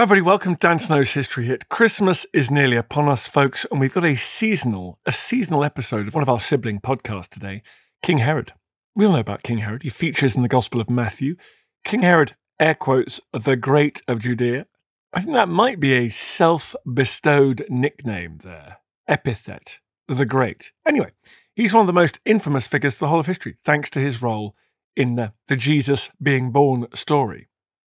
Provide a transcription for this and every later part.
Everybody. Welcome to Dan Snow's History Hit. Christmas is nearly upon us, folks, and we've got a seasonal, a seasonal episode of one of our sibling podcasts today, King Herod. We all know about King Herod. He features in the Gospel of Matthew. King Herod, air quotes, the Great of Judea. I think that might be a self bestowed nickname there, epithet, the Great. Anyway, he's one of the most infamous figures the whole of history, thanks to his role in the, the Jesus being born story.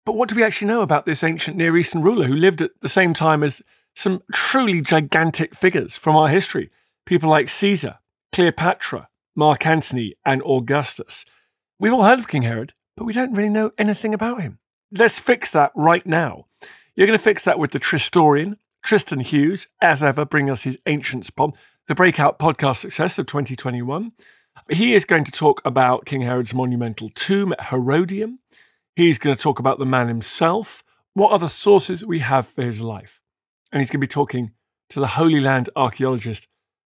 But what do we actually know about this ancient Near Eastern ruler who lived at the same time as some truly gigantic figures from our history? People like Caesar, Cleopatra, Mark Antony, and Augustus. We've all heard of King Herod, but we don't really know anything about him. Let's fix that right now. You're going to fix that with the Tristorian, Tristan Hughes, as ever, bring us his Ancients pod, the breakout podcast success of 2021. He is going to talk about King Herod's monumental tomb at Herodium. He's going to talk about the man himself, what other sources we have for his life. And he's going to be talking to the Holy Land archaeologist,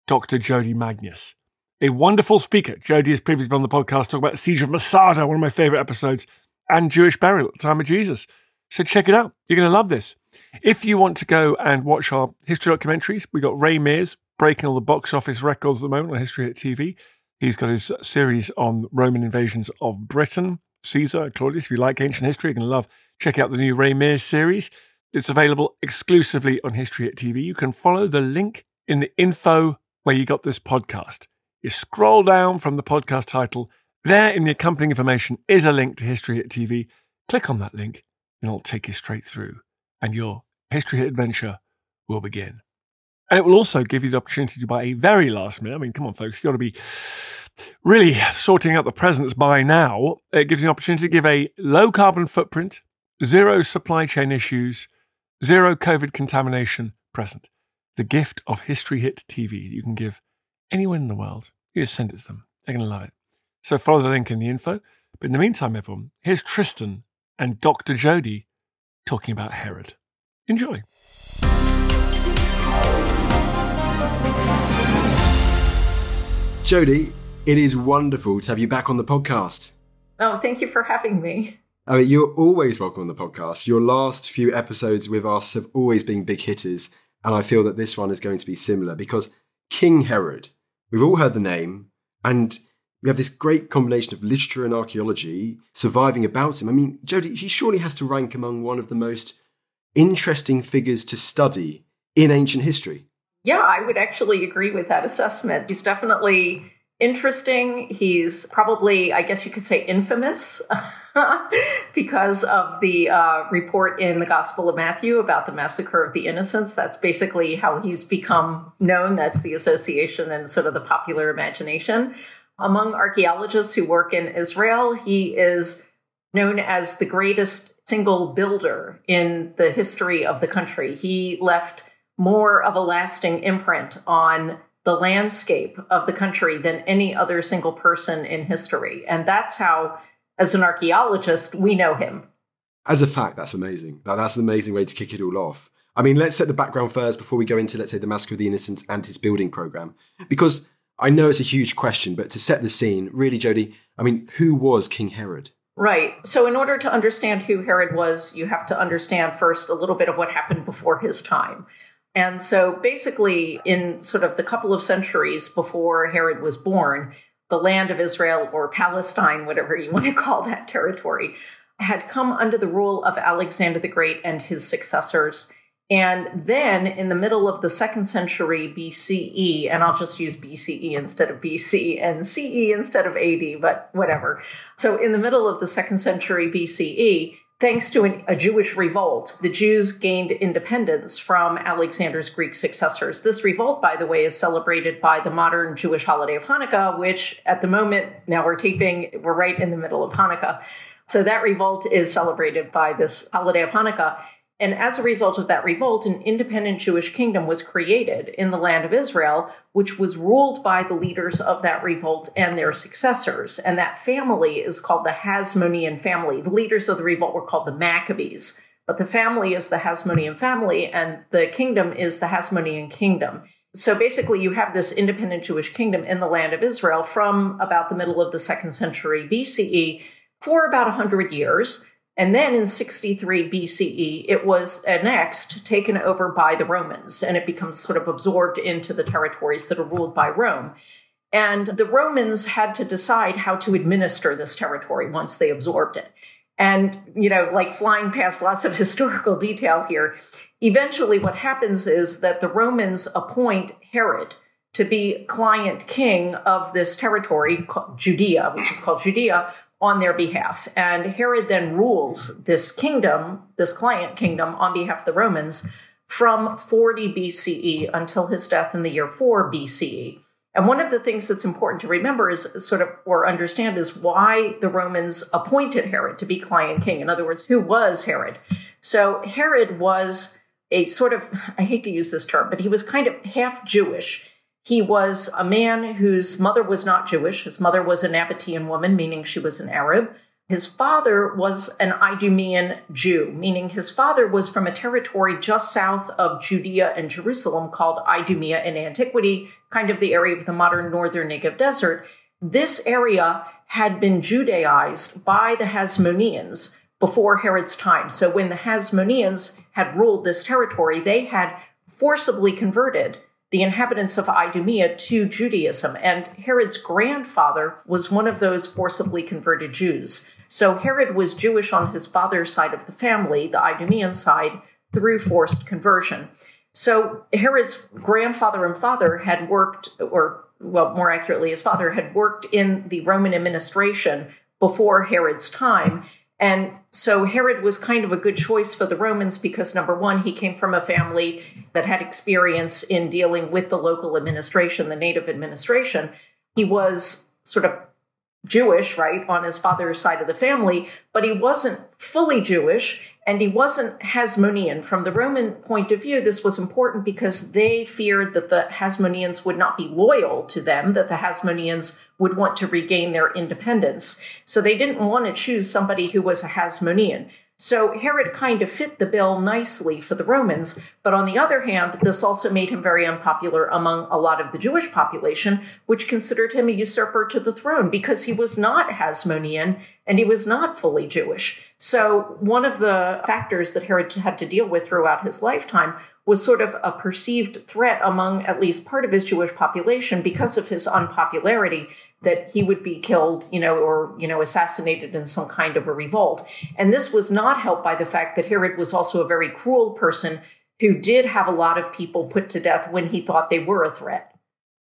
Dr. Jodi Magness. A wonderful speaker. Jodi has previously been on the podcast talking about the Siege of Masada, one of my favorite episodes, and Jewish burial at the time of Jesus. So check it out. You're going to love this. If you want to go and watch our history documentaries, we got Ray Mears breaking all the box office records at the moment on History Hit TV. He's got his series on Roman invasions of Britain, Caesar, Claudius. If you like ancient history, you're going to love. Check out the new Ray Mears series. It's available exclusively on History Hit TV. You can follow the link in the info where you got this podcast. You scroll down from the podcast title. There in the accompanying information is a link to History Hit TV. Click on that link and it'll take you straight through, and your history hit adventure will begin. And it will also give you the opportunity to buy a very last minute. I mean, come on, folks, you've got to be really sorting out the presents by now. It gives you an opportunity to give a low carbon footprint, zero supply chain issues, zero COVID contamination present. The gift of History Hit TV you can give anyone in the world. You just send it to them. They're going to love it. So follow the link in the info. But in the meantime, everyone, here's Tristan and Dr. Jodi talking about Herod. Enjoy. Jodi, it is wonderful to have you back on the podcast. Oh, thank you for having me. I mean, you're always welcome on the podcast. Your last few episodes with us have always been big hitters, and I feel that this one is going to be similar because King Herod, we've all heard the name, and we have this great combination of literature and archaeology surviving about him. I mean, Jodi, he surely has to rank among one of the most interesting figures to study in ancient history. Yeah, I would actually agree with that assessment. He's definitely interesting. He's probably, I guess you could say, infamous because of the uh, report in the Gospel of Matthew about the massacre of the innocents. That's basically how he's become known. That's the association and sort of the popular imagination. Among archaeologists who work in Israel, he is known as the greatest single builder in the history of the country. He left more of a lasting imprint on the landscape of the country than any other single person in history. And that's how, as an archaeologist, we know him. As a fact, that's amazing. That's an amazing way to kick it all off. I mean, let's set the background first before we go into, let's say, the Massacre of the Innocents and his building program. Because I know it's a huge question, but to set the scene, really, Jodi, I mean, who was King Herod? Right. So, in order to understand who Herod was, you have to understand first a little bit of what happened before his time. And so, basically, in sort of the couple of centuries before Herod was born, the land of Israel or Palestine, whatever you want to call that territory, had come under the rule of Alexander the Great and his successors. And then in the middle of the second century BCE, and I'll just use BCE instead of BC and CE instead of AD, but whatever. So in the middle of the second century BCE, thanks to an, a Jewish revolt, the Jews gained independence from Alexander's Greek successors. This revolt, by the way, is celebrated by the modern Jewish holiday of Hanukkah, which at the moment, now we're taping, we're right in the middle of Hanukkah. So that revolt is celebrated by this holiday of Hanukkah. And as a result of that revolt, an independent Jewish kingdom was created in the land of Israel, which was ruled by the leaders of that revolt and their successors. And that family is called the Hasmonean family. The leaders of the revolt were called the Maccabees, but the family is the Hasmonean family, and the kingdom is the Hasmonean kingdom. So basically, you have this independent Jewish kingdom in the land of Israel from about the middle of the second century BCE for about 100 years. And then in 63 BCE, it was annexed, taken over by the Romans, and it becomes sort of absorbed into the territories that are ruled by Rome. And the Romans had to decide how to administer this territory once they absorbed it. And, you know, like flying past lots of historical detail here, eventually what happens is that the Romans appoint Herod to be client king of this territory, Judea, which is called Judea, on their behalf. And Herod then rules this kingdom, this client kingdom, on behalf of the Romans from 40 BCE until his death in the year 4 BCE. And one of the things that's important to remember is sort of, or understand, is why the Romans appointed Herod to be client king. In other words, who was Herod? So Herod was a sort of, I hate to use this term, but he was kind of half Jewish he was a man whose mother was not Jewish. His mother was a Nabatean woman, meaning she was an Arab. His father was an Idumean Jew, meaning his father was from a territory just south of Judea and Jerusalem called Idumea in antiquity, kind of the area of the modern northern Negev desert. This area had been Judaized by the Hasmoneans before Herod's time. So when the Hasmoneans had ruled this territory, they had forcibly converted the inhabitants of Idumea to Judaism. And Herod's grandfather was one of those forcibly converted Jews. So Herod was Jewish on his father's side of the family, the Idumean side, through forced conversion. So Herod's grandfather and father had worked, or well, more accurately, his father had worked in the Roman administration before Herod's time. And so Herod was kind of a good choice for the Romans because number one, he came from a family that had experience in dealing with the local administration, the native administration. He was sort of Jewish, right, on his father's side of the family, but he wasn't fully Jewish and he wasn't Hasmonean. From the Roman point of view, this was important because they feared that the Hasmoneans would not be loyal to them, that the Hasmoneans would want to regain their independence. So they didn't want to choose somebody who was a Hasmonean. So Herod kind of fit the bill nicely for the Romans. But on the other hand, this also made him very unpopular among a lot of the Jewish population, which considered him a usurper to the throne because he was not Hasmonean and he was not fully Jewish. So one of the factors that Herod had to deal with throughout his lifetime was sort of a perceived threat among at least part of his Jewish population because of his unpopularity that he would be killed, you know, or, you know, assassinated in some kind of a revolt. And this was not helped by the fact that Herod was also a very cruel person who did have a lot of people put to death when he thought they were a threat.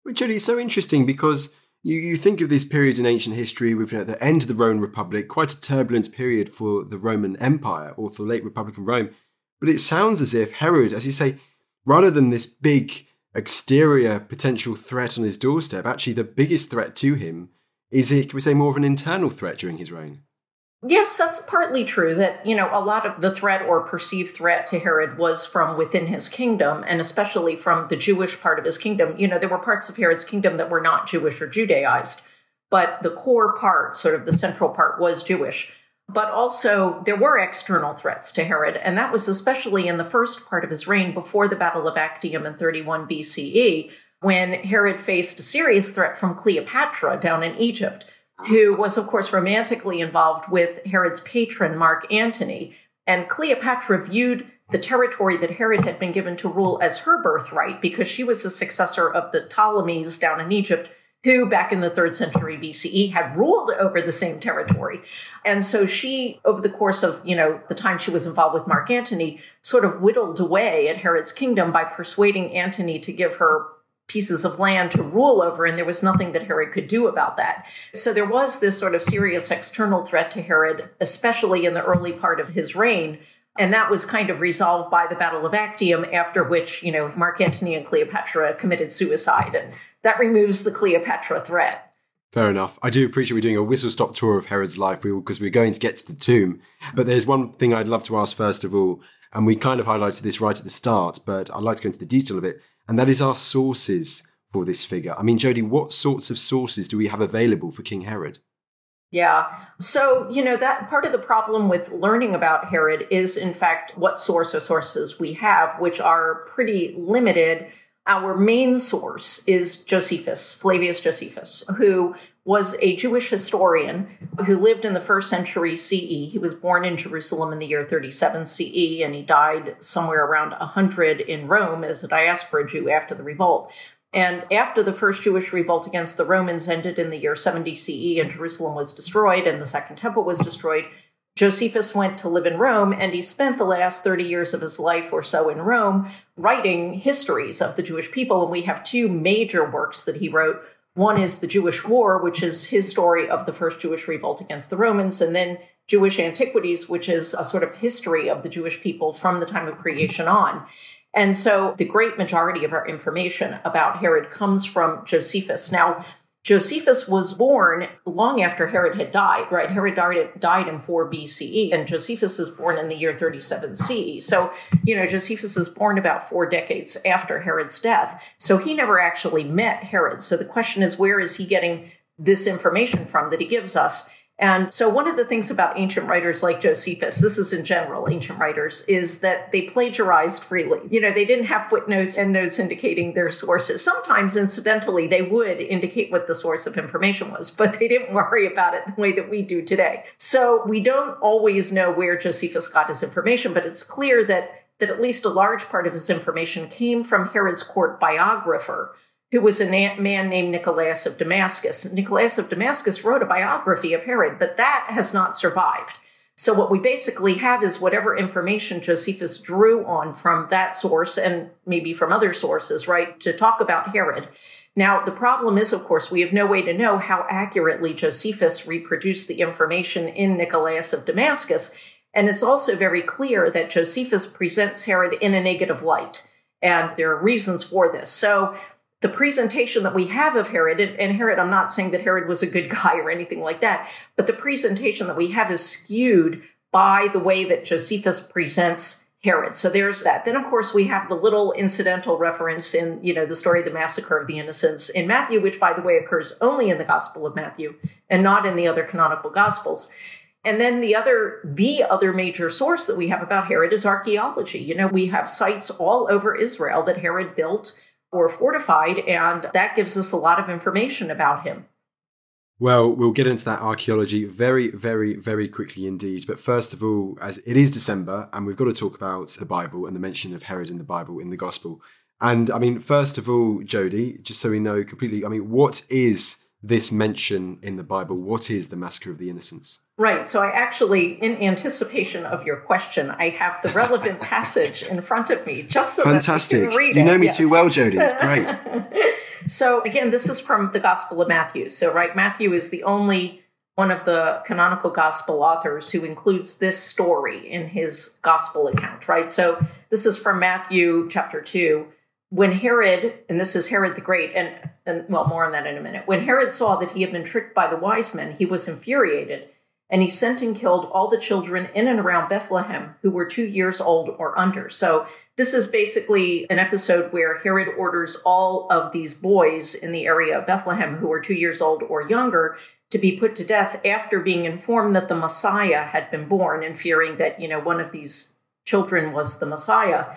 Richard, it's so interesting because you, you think of this period in ancient history with the end of the Roman Republic, quite a turbulent period for the Roman Empire or for late Republican Rome. But it sounds as if Herod, as you say, rather than this big exterior potential threat on his doorstep, actually the biggest threat to him is it, can we say, more of an internal threat during his reign? Yes, that's partly true that, you know, a lot of the threat or perceived threat to Herod was from within his kingdom, and especially from the Jewish part of his kingdom. You know, there were parts of Herod's kingdom that were not Jewish or Judaized, but the core part, sort of the central part, was Jewish. But also, there were external threats to Herod, and that was especially in the first part of his reign before the Battle of Actium in 31 BCE, when Herod faced a serious threat from Cleopatra down in Egypt, who was, of course, romantically involved with Herod's patron, Mark Antony. And Cleopatra viewed the territory that Herod had been given to rule as her birthright because she was the successor of the Ptolemies down in Egypt who back in the third century BCE had ruled over the same territory. And so she, over the course of, you know, the time she was involved with Mark Antony, sort of whittled away at Herod's kingdom by persuading Antony to give her pieces of land to rule over, and there was nothing that Herod could do about that. So there was this sort of serious external threat to Herod, especially in the early part of his reign. And that was kind of resolved by the Battle of Actium, after which, you know, Mark Antony and Cleopatra committed suicide. And that removes the Cleopatra threat. Fair enough. I do appreciate we're doing a whistle stop tour of Herod's life because we're going to get to the tomb. But there's one thing I'd love to ask first of all, and we kind of highlighted this right at the start, but I'd like to go into the detail of it, and that is our sources for this figure. I mean, Jodi, what sorts of sources do we have available for King Herod? Yeah. So, you know, that part of the problem with learning about Herod is, in fact, what source or sources we have, which are pretty limited our main source is Josephus, Flavius Josephus, who was a Jewish historian who lived in the first century CE. He was born in Jerusalem in the year 37 CE, and he died somewhere around 100 in Rome as a diaspora Jew after the revolt. And after the first Jewish revolt against the Romans ended in the year 70 CE and Jerusalem was destroyed and the Second Temple was destroyed, Josephus went to live in Rome and he spent the last 30 years of his life or so in Rome writing histories of the Jewish people. And we have two major works that he wrote. One is The Jewish War, which is his story of the first Jewish revolt against the Romans, and then Jewish Antiquities, which is a sort of history of the Jewish people from the time of creation on. And so the great majority of our information about Herod comes from Josephus. Now, Josephus was born long after Herod had died, right? Herod died died in 4 BCE, and Josephus is born in the year 37 CE. So, you know, Josephus is born about four decades after Herod's death. So he never actually met Herod. So the question is, where is he getting this information from that he gives us? And so, one of the things about ancient writers like Josephus, this is in general ancient writers, is that they plagiarized freely. You know, they didn't have footnotes and notes indicating their sources. Sometimes, incidentally, they would indicate what the source of information was, but they didn't worry about it the way that we do today. So, we don't always know where Josephus got his information, but it's clear that, that at least a large part of his information came from Herod's court biographer who was a man named Nicolaus of Damascus. Nicolaus of Damascus wrote a biography of Herod, but that has not survived. So what we basically have is whatever information Josephus drew on from that source and maybe from other sources, right, to talk about Herod. Now, the problem is, of course, we have no way to know how accurately Josephus reproduced the information in Nicolaus of Damascus. And it's also very clear that Josephus presents Herod in a negative light. And there are reasons for this. So the presentation that we have of Herod, and Herod, I'm not saying that Herod was a good guy or anything like that, but the presentation that we have is skewed by the way that Josephus presents Herod. So there's that. Then, of course, we have the little incidental reference in, you know, the story of the massacre of the innocents in Matthew, which, by the way, occurs only in the Gospel of Matthew and not in the other canonical Gospels. And then the other, the other major source that we have about Herod is archaeology. You know, we have sites all over Israel that Herod built or fortified, and that gives us a lot of information about him. Well, we'll get into that archaeology very, very, very quickly indeed. But first of all, as it is December, and we've got to talk about the Bible and the mention of Herod in the Bible in the Gospel. And I mean, first of all, Jodi, just so we know completely, I mean, what is this mention in the Bible? What is the massacre of the innocents? Right. So I actually, in anticipation of your question, I have the relevant passage in front of me, just so fantastic. That you, can read it. you know me yes. too well, Jodi. It's great. so again, this is from the Gospel of Matthew. So right, Matthew is the only one of the canonical gospel authors who includes this story in his gospel account. Right. So this is from Matthew chapter two when Herod, and this is Herod the Great, and, and well, more on that in a minute, when Herod saw that he had been tricked by the wise men, he was infuriated, and he sent and killed all the children in and around Bethlehem who were two years old or under. So this is basically an episode where Herod orders all of these boys in the area of Bethlehem who were two years old or younger to be put to death after being informed that the Messiah had been born and fearing that, you know, one of these children was the Messiah.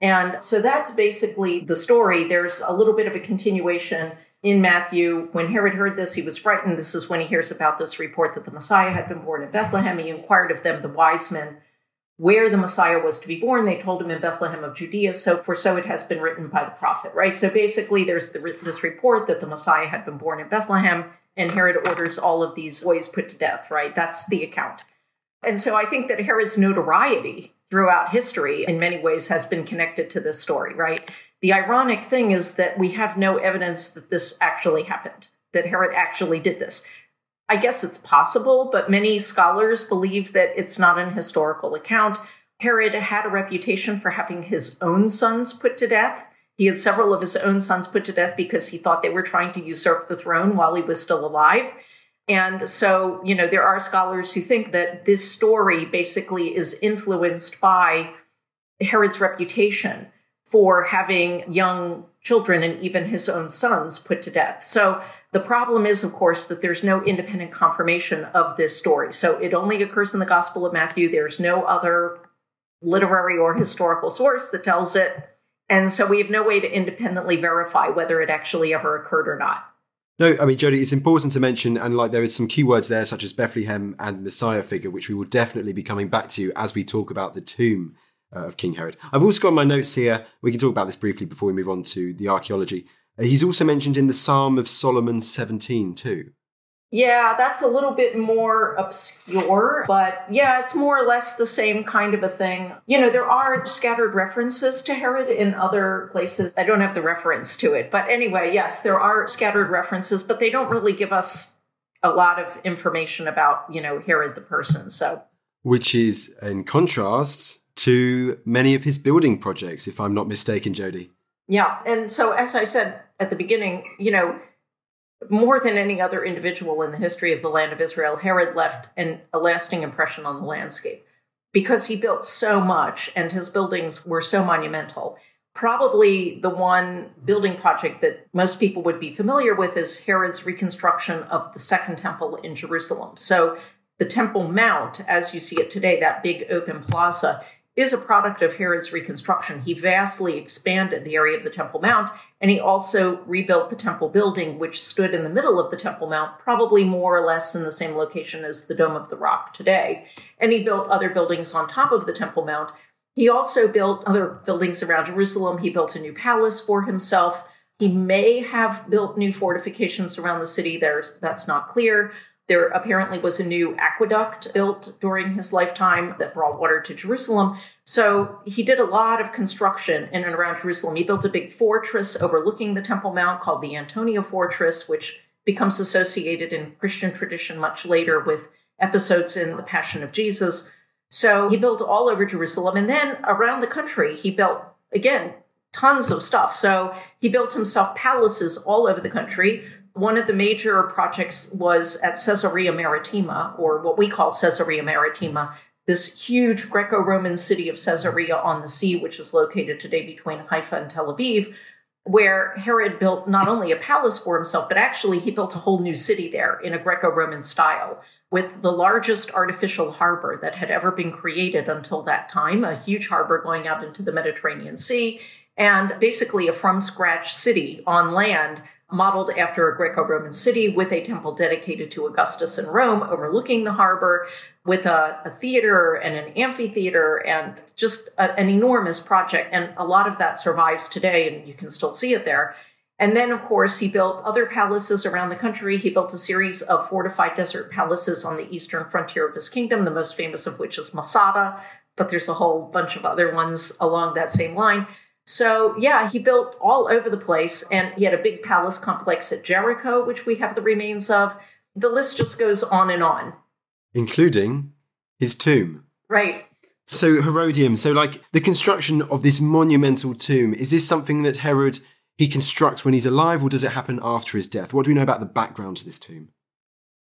And so that's basically the story. There's a little bit of a continuation in Matthew. When Herod heard this, he was frightened. This is when he hears about this report that the Messiah had been born in Bethlehem. He inquired of them, the wise men, where the Messiah was to be born. They told him in Bethlehem of Judea. So for so it has been written by the prophet, right? So basically, there's the, this report that the Messiah had been born in Bethlehem, and Herod orders all of these boys put to death, right? That's the account. And so I think that Herod's notoriety throughout history in many ways has been connected to this story, right? The ironic thing is that we have no evidence that this actually happened, that Herod actually did this. I guess it's possible, but many scholars believe that it's not an historical account. Herod had a reputation for having his own sons put to death. He had several of his own sons put to death because he thought they were trying to usurp the throne while he was still alive. And so, you know, there are scholars who think that this story basically is influenced by Herod's reputation for having young children and even his own sons put to death. So the problem is, of course, that there's no independent confirmation of this story. So it only occurs in the Gospel of Matthew. There's no other literary or historical source that tells it. And so we have no way to independently verify whether it actually ever occurred or not. No, I mean, Jodi, it's important to mention, and like there is some keywords there, such as Bethlehem and Messiah figure, which we will definitely be coming back to as we talk about the tomb uh, of King Herod. I've also got my notes here. We can talk about this briefly before we move on to the archaeology. Uh, he's also mentioned in the Psalm of Solomon 17 too. Yeah, that's a little bit more obscure, but yeah, it's more or less the same kind of a thing. You know, there are scattered references to Herod in other places. I don't have the reference to it, but anyway, yes, there are scattered references, but they don't really give us a lot of information about, you know, Herod the person. So, which is in contrast to many of his building projects, if I'm not mistaken, Jodi. Yeah, and so as I said at the beginning, you know, more than any other individual in the history of the land of Israel, Herod left an, a lasting impression on the landscape because he built so much and his buildings were so monumental. Probably the one building project that most people would be familiar with is Herod's reconstruction of the Second Temple in Jerusalem. So, the Temple Mount, as you see it today, that big open plaza, is a product of Herod's reconstruction. He vastly expanded the area of the Temple Mount, and he also rebuilt the temple building, which stood in the middle of the Temple Mount, probably more or less in the same location as the Dome of the Rock today. And he built other buildings on top of the Temple Mount. He also built other buildings around Jerusalem. He built a new palace for himself. He may have built new fortifications around the city. There's, that's not clear. There apparently was a new aqueduct built during his lifetime that brought water to Jerusalem. So he did a lot of construction in and around Jerusalem. He built a big fortress overlooking the Temple Mount called the Antonia Fortress, which becomes associated in Christian tradition much later with episodes in the Passion of Jesus. So he built all over Jerusalem. And then around the country, he built, again, tons of stuff. So he built himself palaces all over the country. One of the major projects was at Caesarea Maritima, or what we call Caesarea Maritima, this huge Greco Roman city of Caesarea on the sea, which is located today between Haifa and Tel Aviv, where Herod built not only a palace for himself, but actually he built a whole new city there in a Greco Roman style with the largest artificial harbor that had ever been created until that time, a huge harbor going out into the Mediterranean Sea, and basically a from scratch city on land modeled after a Greco Roman city with a temple dedicated to Augustus in Rome overlooking the harbor, with a, a theater and an amphitheater, and just a, an enormous project. And a lot of that survives today, and you can still see it there. And then, of course, he built other palaces around the country. He built a series of fortified desert palaces on the eastern frontier of his kingdom, the most famous of which is Masada, but there's a whole bunch of other ones along that same line. So, yeah, he built all over the place, and he had a big palace complex at Jericho, which we have the remains of. The list just goes on and on, including his tomb. Right. So, Herodium, so like the construction of this monumental tomb, is this something that Herod he constructs when he's alive, or does it happen after his death? What do we know about the background to this tomb?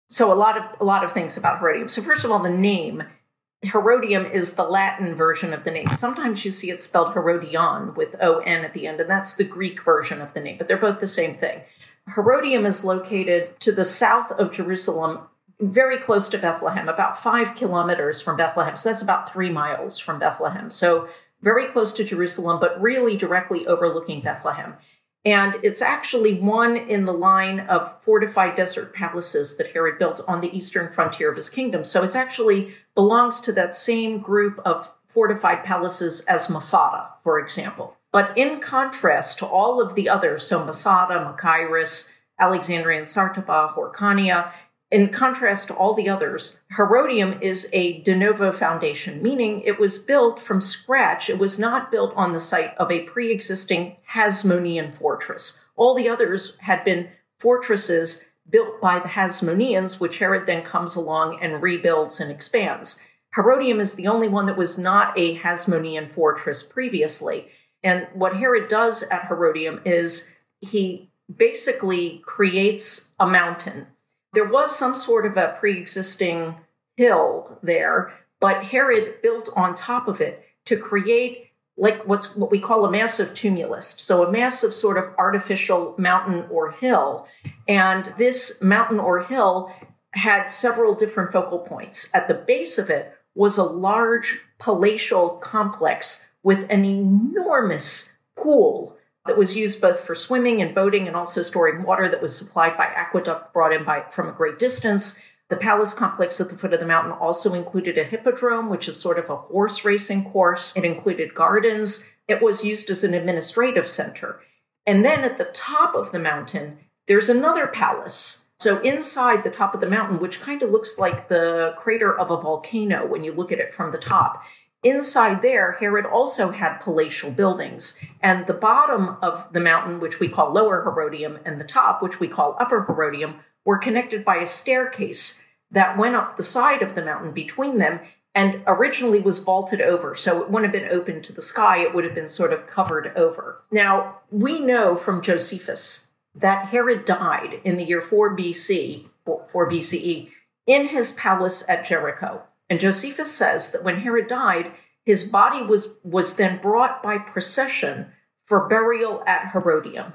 So, a lot of a lot of things about Herodium. So, first of all, the name Herodium is the Latin version of the name. Sometimes you see it spelled Herodion with O N at the end, and that's the Greek version of the name, but they're both the same thing. Herodium is located to the south of Jerusalem, very close to Bethlehem, about five kilometers from Bethlehem. So that's about three miles from Bethlehem. So very close to Jerusalem, but really directly overlooking Bethlehem. And it's actually one in the line of fortified desert palaces that Herod built on the eastern frontier of his kingdom. So it's actually belongs to that same group of fortified palaces as Masada, for example. But in contrast to all of the others, so Masada, Machaerus, Alexandrium Sartaba, Hyrcania, in contrast to all the others, Herodium is a de novo foundation, meaning it was built from scratch. It was not built on the site of a pre existing Hasmonean fortress. All the others had been fortresses built by the Hasmoneans, which Herod then comes along and rebuilds and expands. Herodium is the only one that was not a Hasmonean fortress previously. And what Herod does at Herodium is he basically creates a mountain there was some sort of a pre existing hill there, but Herod built on top of it to create like what's what we call a massive tumulus. So a massive sort of artificial mountain or hill. And this mountain or hill had several different focal points. At the base of it was a large palatial complex with an enormous pool that was used both for swimming and boating and also storing water that was supplied by aqueduct brought in by from a great distance. The palace complex at the foot of the mountain also included a hippodrome, which is sort of a horse racing course. It included gardens. It was used as an administrative center. And then at the top of the mountain, there's another palace. So inside the top of the mountain, which kind of looks like the crater of a volcano when you look at it from the top, Inside there, Herod also had palatial buildings, and the bottom of the mountain, which we call Lower Herodium, and the top, which we call Upper Herodium, were connected by a staircase that went up the side of the mountain between them and originally was vaulted over. So it wouldn't have been open to the sky, it would have been sort of covered over. Now, we know from Josephus that Herod died in the year 4 BC, 4 BCE, in his palace at Jericho. And Josephus says that when Herod died, his body was, was then brought by procession for burial at Herodium.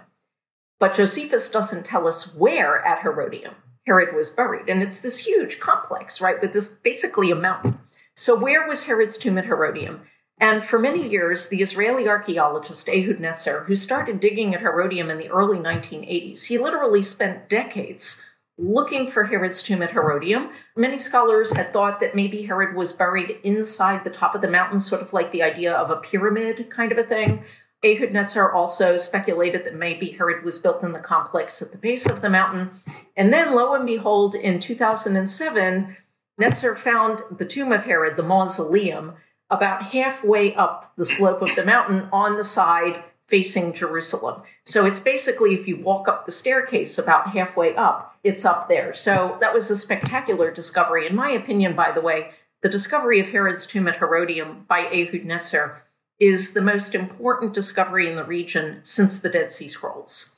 But Josephus doesn't tell us where at Herodium Herod was buried. And it's this huge complex, right, with this basically a mountain. So, where was Herod's tomb at Herodium? And for many years, the Israeli archaeologist Ehud Netzer, who started digging at Herodium in the early 1980s, he literally spent decades looking for Herod's tomb at Herodium. Many scholars had thought that maybe Herod was buried inside the top of the mountain, sort of like the idea of a pyramid kind of a thing. Ehud Netzer also speculated that maybe Herod was built in the complex at the base of the mountain. And then, lo and behold, in 2007, Netzer found the tomb of Herod, the mausoleum, about halfway up the slope of the mountain on the side facing Jerusalem. So it's basically if you walk up the staircase about halfway up, it's up there. So that was a spectacular discovery. In my opinion, by the way, the discovery of Herod's tomb at Herodium by Ehud Netzer is the most important discovery in the region since the Dead Sea Scrolls.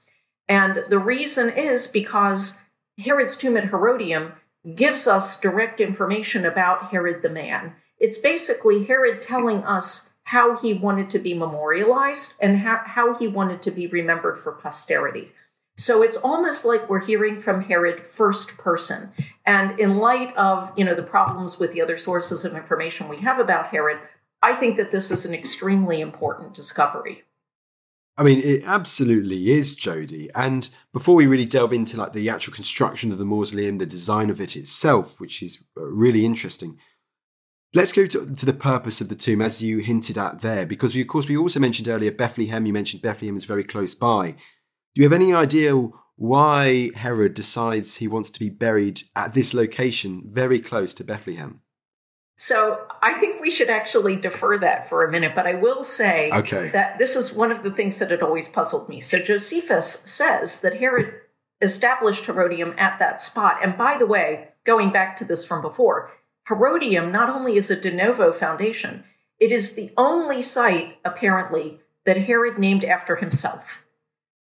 And the reason is because Herod's tomb at Herodium gives us direct information about Herod the man. It's basically Herod telling us how he wanted to be memorialized and how, how he wanted to be remembered for posterity. So it's almost like we're hearing from Herod first person. And in light of, you know, the problems with the other sources of information we have about Herod, I think that this is an extremely important discovery. I mean, it absolutely is, Jodi. And before we really delve into like the actual construction of the mausoleum, the design of it itself, which is uh, really interesting, Let's go to, to, the purpose of the tomb, as you hinted at there, because we, of course we also mentioned earlier Bethlehem. You mentioned Bethlehem is very close by. Do you have any idea why Herod decides he wants to be buried at this location, very close to Bethlehem? So I think we should actually defer that for a minute, but I will say okay. that this is one of the things that had always puzzled me. So Josephus says that Herod established Herodium at that spot. And by the way, going back to this from before, Herodium not only is a de novo foundation, it is the only site, apparently, that Herod named after himself.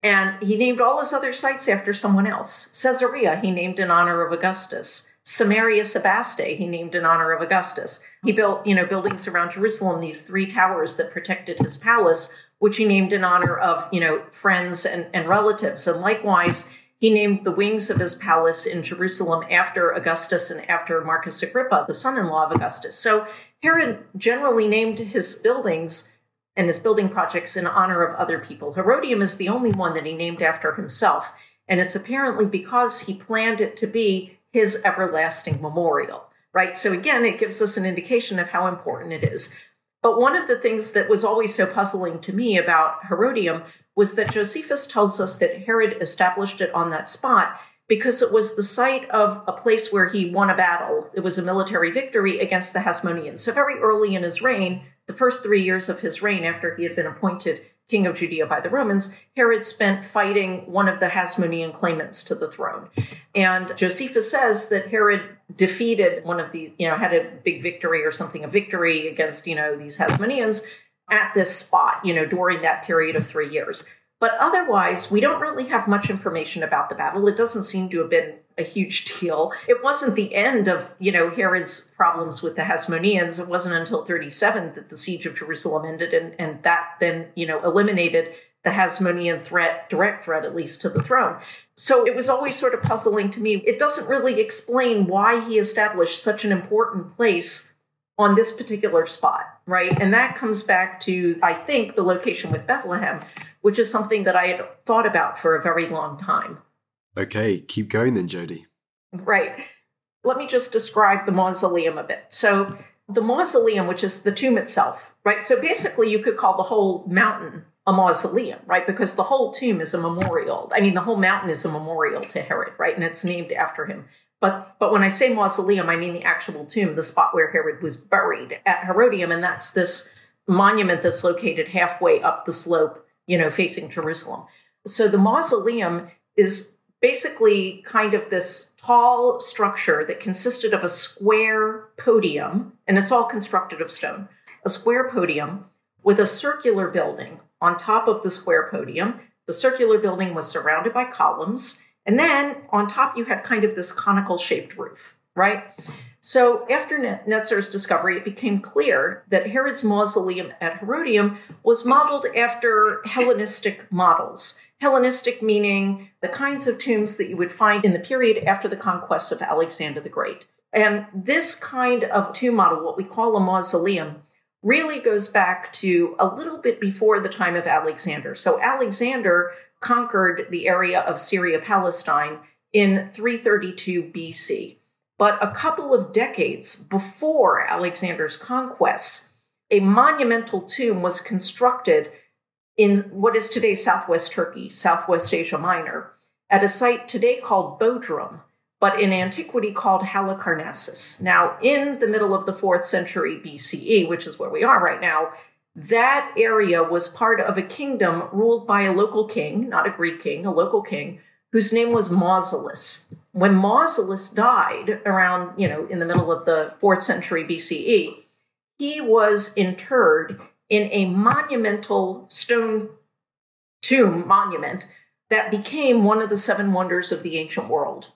And he named all his other sites after someone else. Caesarea, he named in honor of Augustus. Samaria Sebaste, he named in honor of Augustus. He built, you know, buildings around Jerusalem, these three towers that protected his palace, which he named in honor of, you know, friends and, and relatives. And likewise, he named the wings of his palace in Jerusalem after Augustus and after Marcus Agrippa, the son in law of Augustus. So Herod generally named his buildings and his building projects in honor of other people. Herodium is the only one that he named after himself. And it's apparently because he planned it to be his everlasting memorial. right? So again, it gives us an indication of how important it is. But one of the things that was always so puzzling to me about Herodium was that Josephus tells us that Herod established it on that spot because it was the site of a place where he won a battle. It was a military victory against the Hasmoneans. So, very early in his reign, the first three years of his reign after he had been appointed king of Judea by the Romans, Herod spent fighting one of the Hasmonean claimants to the throne. And Josephus says that Herod defeated one of these, you know, had a big victory or something, a victory against, you know, these Hasmoneans at this spot, you know, during that period of three years. But otherwise, we don't really have much information about the battle. It doesn't seem to have been a huge deal. It wasn't the end of, you know, Herod's problems with the Hasmoneans. It wasn't until 37 that the siege of Jerusalem ended, and, and that then, you know, eliminated the Hasmonean threat, direct threat at least, to the throne. So it was always sort of puzzling to me. It doesn't really explain why he established such an important place on this particular spot, right? And that comes back to, I think, the location with Bethlehem, which is something that I had thought about for a very long time. Okay, keep going then, Jodi. Right. Let me just describe the mausoleum a bit. So, the mausoleum, which is the tomb itself, right? So, basically, you could call the whole mountain a mausoleum, right? Because the whole tomb is a memorial. I mean, the whole mountain is a memorial to Herod, right? And it's named after him. But but when I say mausoleum, I mean the actual tomb, the spot where Herod was buried at Herodium, and that's this monument that's located halfway up the slope, you know, facing Jerusalem. So the mausoleum is basically kind of this tall structure that consisted of a square podium, and it's all constructed of stone, a square podium with a circular building on top of the square podium. The circular building was surrounded by columns and then on top, you had kind of this conical shaped roof, right? So after Netzer's discovery, it became clear that Herod's mausoleum at Herodium was modeled after Hellenistic models. Hellenistic meaning the kinds of tombs that you would find in the period after the conquests of Alexander the Great. And this kind of tomb model, what we call a mausoleum, really goes back to a little bit before the time of Alexander. So Alexander conquered the area of Syria Palestine in 332 BC. But a couple of decades before Alexander's conquests, a monumental tomb was constructed in what is today southwest Turkey, southwest Asia Minor, at a site today called Bodrum, but in antiquity called Halicarnassus. Now, in the middle of the fourth century BCE, which is where we are right now, that area was part of a kingdom ruled by a local king, not a Greek king, a local king, whose name was Mausolus. When Mausolus died around, you know, in the middle of the fourth century BCE, he was interred in a monumental stone tomb monument that became one of the seven wonders of the ancient world.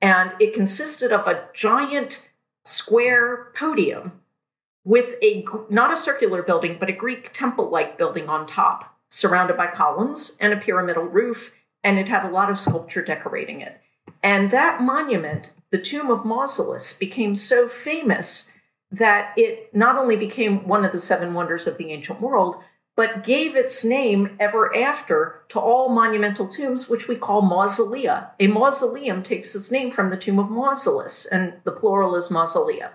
And it consisted of a giant square podium with a not a circular building, but a Greek temple-like building on top, surrounded by columns and a pyramidal roof, and it had a lot of sculpture decorating it. And that monument, the tomb of Mausolus, became so famous that it not only became one of the seven wonders of the ancient world, but gave its name ever after to all monumental tombs, which we call mausolea. A mausoleum takes its name from the tomb of Mausolus, and the plural is mausolea.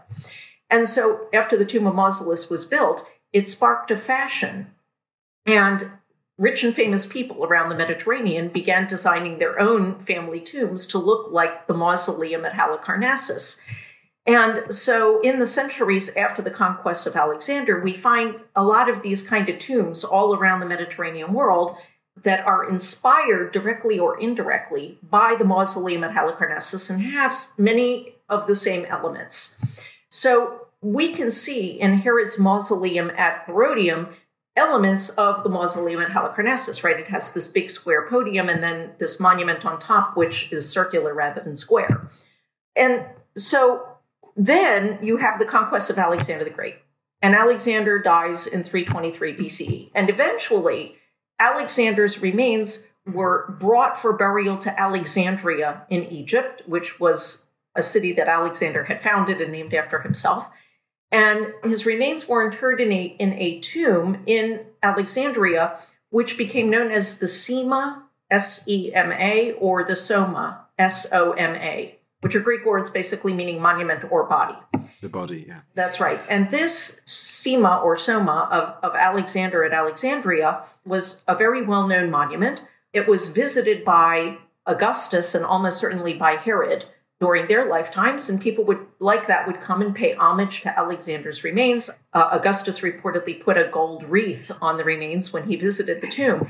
And so after the tomb of Mausolus was built, it sparked a fashion. And rich and famous people around the Mediterranean began designing their own family tombs to look like the mausoleum at Halicarnassus. And so, in the centuries after the conquest of Alexander, we find a lot of these kind of tombs all around the Mediterranean world that are inspired directly or indirectly by the mausoleum at Halicarnassus and have many of the same elements. So we can see in Herod's mausoleum at Herodium elements of the mausoleum at Halicarnassus, right? It has this big square podium and then this monument on top, which is circular rather than square. And so then you have the conquest of Alexander the Great. And Alexander dies in 323 BCE. And eventually, Alexander's remains were brought for burial to Alexandria in Egypt, which was a city that Alexander had founded and named after himself. And his remains were interred in a, in a tomb in Alexandria, which became known as the Sema, S E M A, or the Soma, S O M A, which are Greek words basically meaning monument or body. The body, yeah. That's right. And this Sema or Soma of, of Alexander at Alexandria was a very well known monument. It was visited by Augustus and almost certainly by Herod during their lifetimes, and people would like that would come and pay homage to Alexander's remains. Uh, Augustus reportedly put a gold wreath on the remains when he visited the tomb.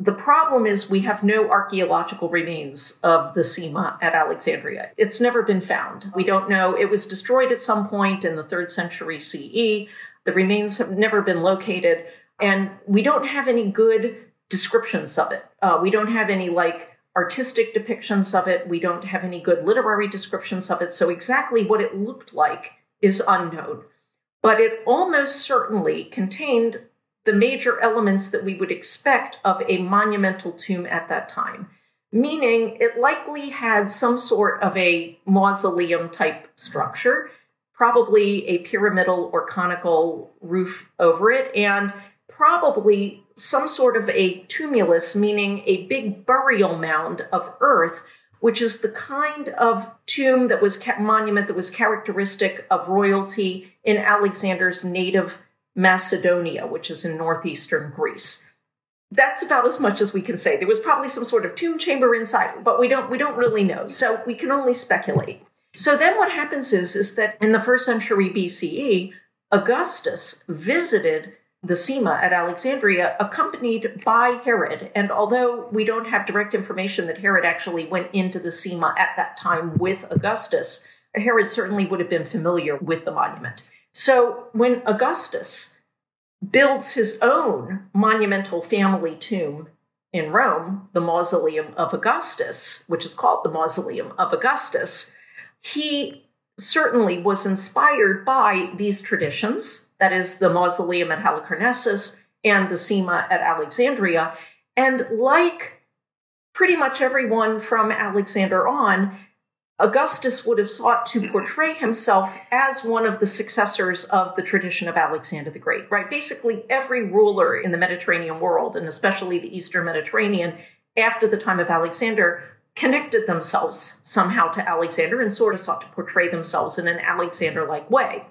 The problem is we have no archaeological remains of the Sema at Alexandria. It's never been found. We don't know. It was destroyed at some point in the third century CE. The remains have never been located, and we don't have any good descriptions of it. Uh, we don't have any like artistic depictions of it. We don't have any good literary descriptions of it. So exactly what it looked like is unknown. But it almost certainly contained the major elements that we would expect of a monumental tomb at that time, meaning it likely had some sort of a mausoleum type structure, probably a pyramidal or conical roof over it, and probably some sort of a tumulus, meaning a big burial mound of earth, which is the kind of tomb that was monument that was characteristic of royalty in Alexander's native Macedonia, which is in northeastern Greece. That's about as much as we can say. There was probably some sort of tomb chamber inside, but we don't we don't really know. So we can only speculate. So then what happens is is that in the 1st century BCE, Augustus visited the Sema at Alexandria, accompanied by Herod. And although we don't have direct information that Herod actually went into the Sema at that time with Augustus, Herod certainly would have been familiar with the monument. So when Augustus builds his own monumental family tomb in Rome, the Mausoleum of Augustus, which is called the Mausoleum of Augustus, he certainly was inspired by these traditions, that is, the Mausoleum at Halicarnassus and the Sema at Alexandria. And like pretty much everyone from Alexander on, Augustus would have sought to mm-hmm. portray himself as one of the successors of the tradition of Alexander the Great, right? Basically, every ruler in the Mediterranean world, and especially the Eastern Mediterranean, after the time of Alexander, connected themselves somehow to Alexander and sort of sought to portray themselves in an Alexander like way.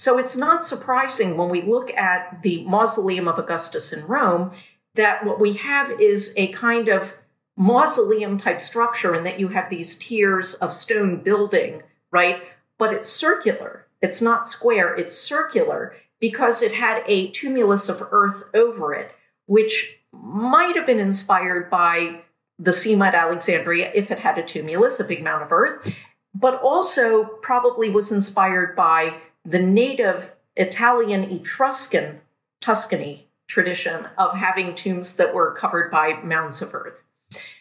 So it's not surprising when we look at the mausoleum of Augustus in Rome that what we have is a kind of mausoleum type structure and that you have these tiers of stone building, right? But it's circular. It's not square, it's circular because it had a tumulus of earth over it, which might have been inspired by the Sema at Alexandria if it had a tumulus, a big mound of earth, but also probably was inspired by the native Italian Etruscan Tuscany tradition of having tombs that were covered by mounds of earth.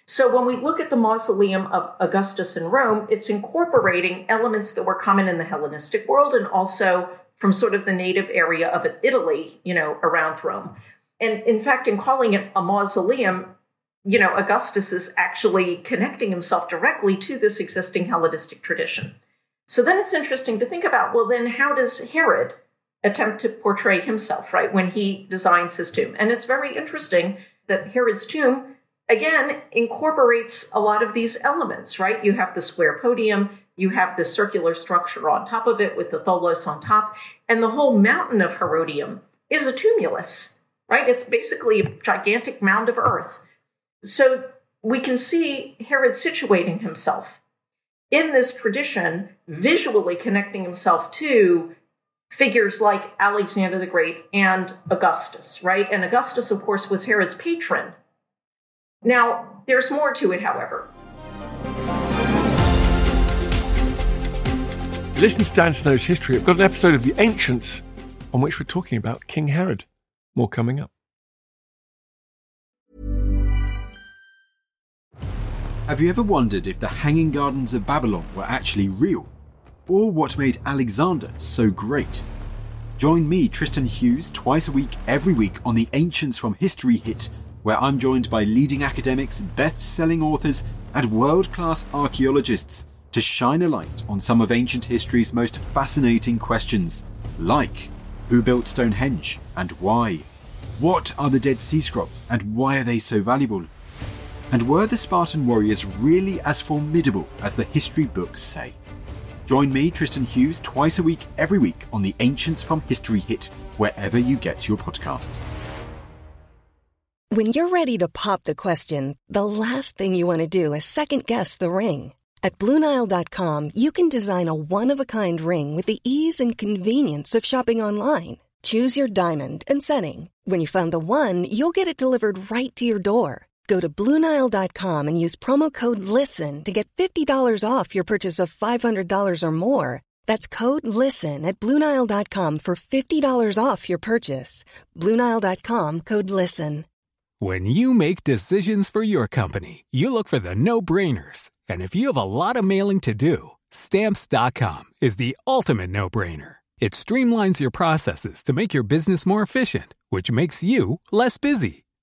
So when we look at the mausoleum of Augustus in Rome, it's incorporating elements that were common in the Hellenistic world and also from sort of the native area of Italy, you know, around Rome. And in fact, in calling it a mausoleum, you know, Augustus is actually connecting himself directly to this existing Hellenistic tradition. So then it's interesting to think about well, then how does Herod attempt to portray himself, right, when he designs his tomb? And it's very interesting that Herod's tomb again incorporates a lot of these elements, right? You have the square podium, you have the circular structure on top of it with the tholos on top, and the whole mountain of Herodium is a tumulus, right? It's basically a gigantic mound of earth. So we can see Herod situating himself in this tradition, visually connecting himself to figures like Alexander the Great and Augustus, right? And Augustus, of course, was Herod's patron. Now, there's more to it, however. Listen to Dan Snow's history. I've got an episode of The Ancients on which we're talking about King Herod. More coming up. Have you ever wondered if the Hanging Gardens of Babylon were actually real? Or what made Alexander so great? Join me, Tristan Hughes, twice a week, every week on the Ancients from History Hit where I'm joined by leading academics, best selling authors, and world class archaeologists to shine a light on some of ancient history's most fascinating questions, like who built Stonehenge and why? What are the Dead Sea Scrolls and why are they so valuable? And were the Spartan warriors really as formidable as the history books say? Join me, Tristan Hughes, twice a week, every week on the Ancients from History hit, wherever you get your podcasts. When you're ready to pop the question, the last thing you want to do is second guess the ring. At Bluenile.com, you can design a one of a kind ring with the ease and convenience of shopping online. Choose your diamond and setting. When you find the one, you'll get it delivered right to your door. Go to Bluenile.com and use promo code LISTEN to get $50 off your purchase of $500 or more. That's code LISTEN at Bluenile.com for $50 off your purchase. Bluenile.com code LISTEN. When you make decisions for your company, you look for the no brainers. And if you have a lot of mailing to do, Stamps.com is the ultimate no brainer. It streamlines your processes to make your business more efficient, which makes you less busy.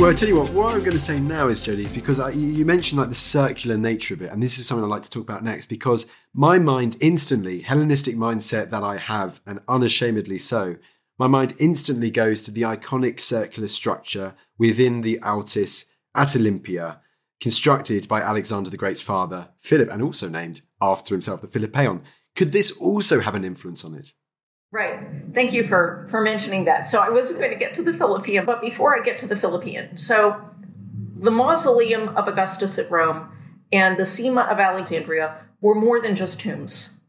Well, I tell you what, what I'm going to say now is, Jodi, is because I, you mentioned like the circular nature of it, and this is something I'd like to talk about next because my mind instantly, Hellenistic mindset that I have, and unashamedly so, my mind instantly goes to the iconic circular structure within the Altis at Olympia, constructed by Alexander the Great's father, Philip, and also named after himself, the Philippeion. Could this also have an influence on it? Right. Thank you for for mentioning that. So I was going to get to the Philippeion, but before I get to the Philippeion, so the mausoleum of Augustus at Rome and the Sema of Alexandria were more than just tombs.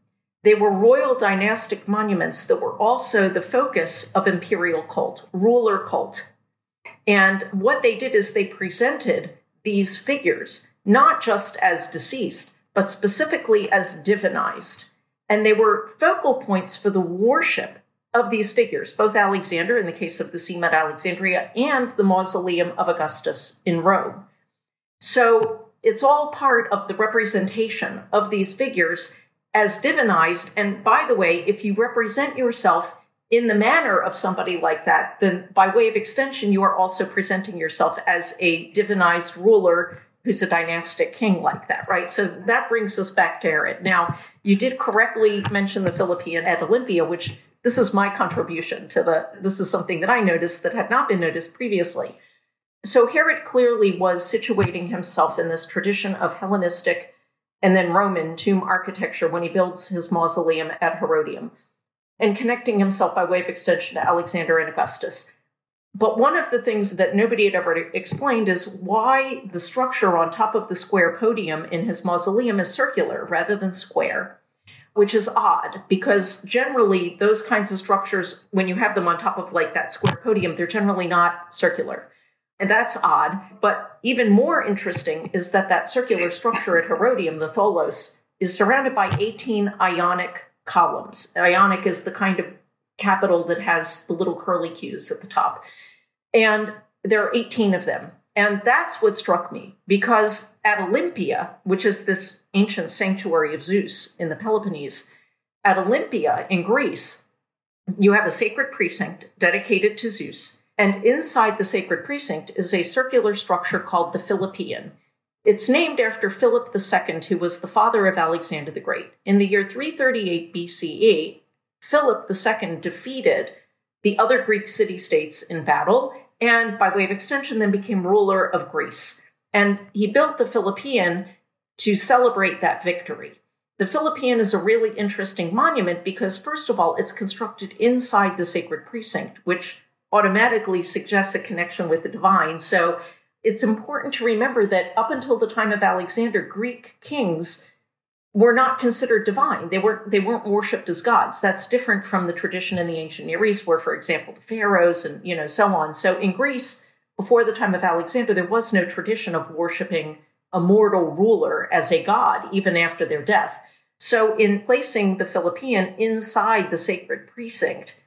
They were royal dynastic monuments that were also the focus of imperial cult, ruler cult. And what they did is they presented these figures not just as deceased, but specifically as divinized. And they were focal points for the worship of these figures, both Alexander in the case of the Sema at Alexandria and the mausoleum of Augustus in Rome. So it's all part of the representation of these figures as divinized. And by the way, if you represent yourself in the manner of somebody like that, then by way of extension, you are also presenting yourself as a divinized ruler who's a dynastic king like that, right? So that brings us back to Herod. Now, you did correctly mention the Philippeion at Olympia, which this is my contribution to the, this is something that I noticed that had not been noticed previously. So Herod clearly was situating himself in this tradition of Hellenistic and then Roman tomb architecture when he builds his mausoleum at Herodium and connecting himself by way of extension to Alexander and Augustus. But one of the things that nobody had ever explained is why the structure on top of the square podium in his mausoleum is circular rather than square, which is odd because generally those kinds of structures, when you have them on top of like that square podium, they're generally not circular. And that's odd. But even more interesting is that that circular structure at Herodium, the Tholos, is surrounded by 18 ionic columns. Ionic is the kind of capital that has the little curly cues at the top. And there are 18 of them. And that's what struck me because at Olympia, which is this ancient sanctuary of Zeus in the Peloponnese, at Olympia in Greece, you have a sacred precinct dedicated to Zeus. And inside the sacred precinct is a circular structure called the Philippeion. It's named after Philip II, who was the father of Alexander the Great. In the year 338 BCE, Philip II defeated the other Greek city states in battle, and by way of extension, then became ruler of Greece. And he built the Philippeion to celebrate that victory. The Philippeion is a really interesting monument because, first of all, it's constructed inside the sacred precinct, which automatically suggests a connection with the divine. So it's important to remember that up until the time of Alexander, Greek kings were not considered divine. They were they weren't worshipped as gods. That's different from the tradition in the ancient Near East, where, for example, the pharaohs and you know so on. So in Greece, before the time of Alexander, there was no tradition of worshiping a mortal ruler as a god, even after their death. So in placing the Philippeion inside the sacred precinct,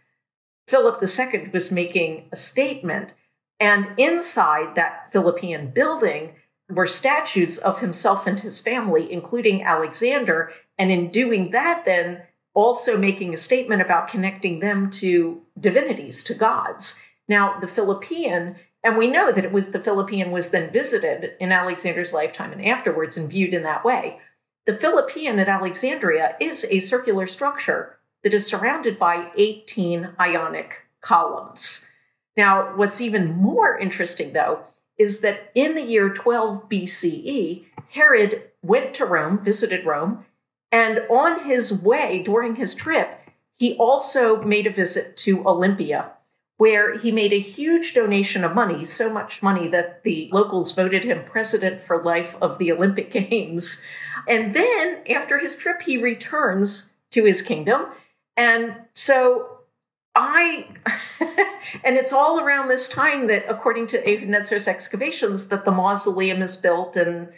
Philip II was making a statement, and inside that Philippeion building were statues of himself and his family, including Alexander. And in doing that, then also making a statement about connecting them to divinities, to gods. Now, the Philippeion, and we know that it was the Philippeion was then visited in Alexander's lifetime and afterwards and viewed in that way. The Philippeion at Alexandria is a circular structure that is surrounded by 18 ionic columns. Now, what's even more interesting, though, is that in the year 12 BCE, Herod went to Rome, visited Rome, and on his way during his trip, he also made a visit to Olympia, where he made a huge donation of money, so much money that the locals voted him president for life of the Olympic Games. And then after his trip, he returns to his kingdom. And so I, and it's all around this time that, according to Netzer's excavations, that the mausoleum is built. And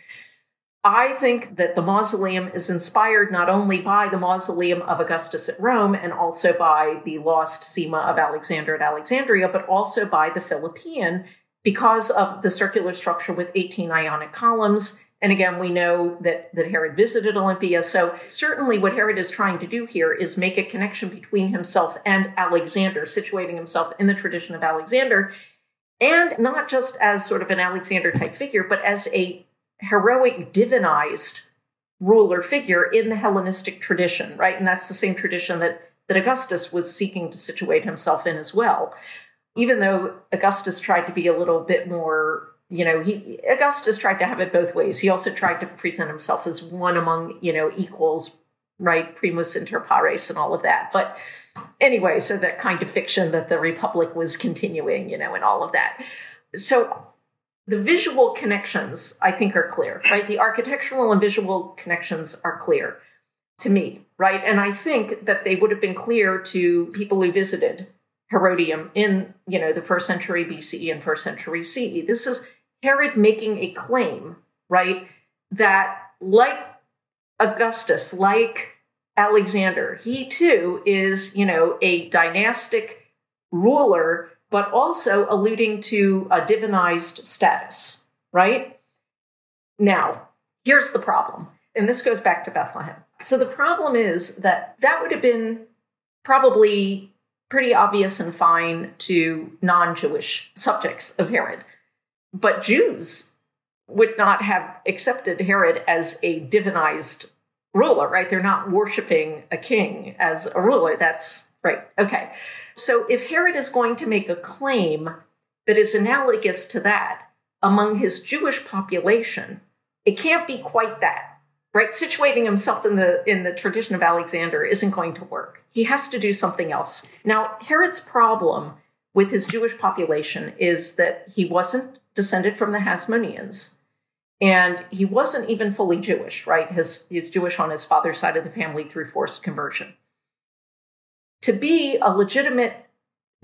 I think that the mausoleum is inspired not only by the mausoleum of Augustus at Rome and also by the lost Sema of Alexander at Alexandria, but also by the Philippeion because of the circular structure with 18 ionic columns and again, we know that, that Herod visited Olympia. So, certainly, what Herod is trying to do here is make a connection between himself and Alexander, situating himself in the tradition of Alexander, and not just as sort of an Alexander type figure, but as a heroic, divinized ruler figure in the Hellenistic tradition, right? And that's the same tradition that, that Augustus was seeking to situate himself in as well. Even though Augustus tried to be a little bit more you know, he Augustus tried to have it both ways. He also tried to present himself as one among, you know, equals, right? Primus inter pares and all of that. But anyway, so that kind of fiction that the Republic was continuing, you know, and all of that. So the visual connections, I think, are clear, right? The architectural and visual connections are clear to me, right? And I think that they would have been clear to people who visited Herodium in, you know, the first century BCE and first century CE. This is Herod making a claim, right, that like Augustus, like Alexander, he too is, you know, a dynastic ruler, but also alluding to a divinized status, right? Now, here's the problem, and this goes back to Bethlehem. So the problem is that that would have been probably pretty obvious and fine to non Jewish subjects of Herod. But Jews would not have accepted Herod as a divinized ruler, right? They're not worshiping a king as a ruler. That's right. Okay. So if Herod is going to make a claim that is analogous to that among his Jewish population, it can't be quite that. Right? Situating himself in the in the tradition of Alexander isn't going to work. He has to do something else. Now, Herod's problem with his Jewish population is that he wasn't descended from the Hasmoneans. And he wasn't even fully Jewish, right? His, he's Jewish on his father's side of the family through forced conversion. To be a legitimate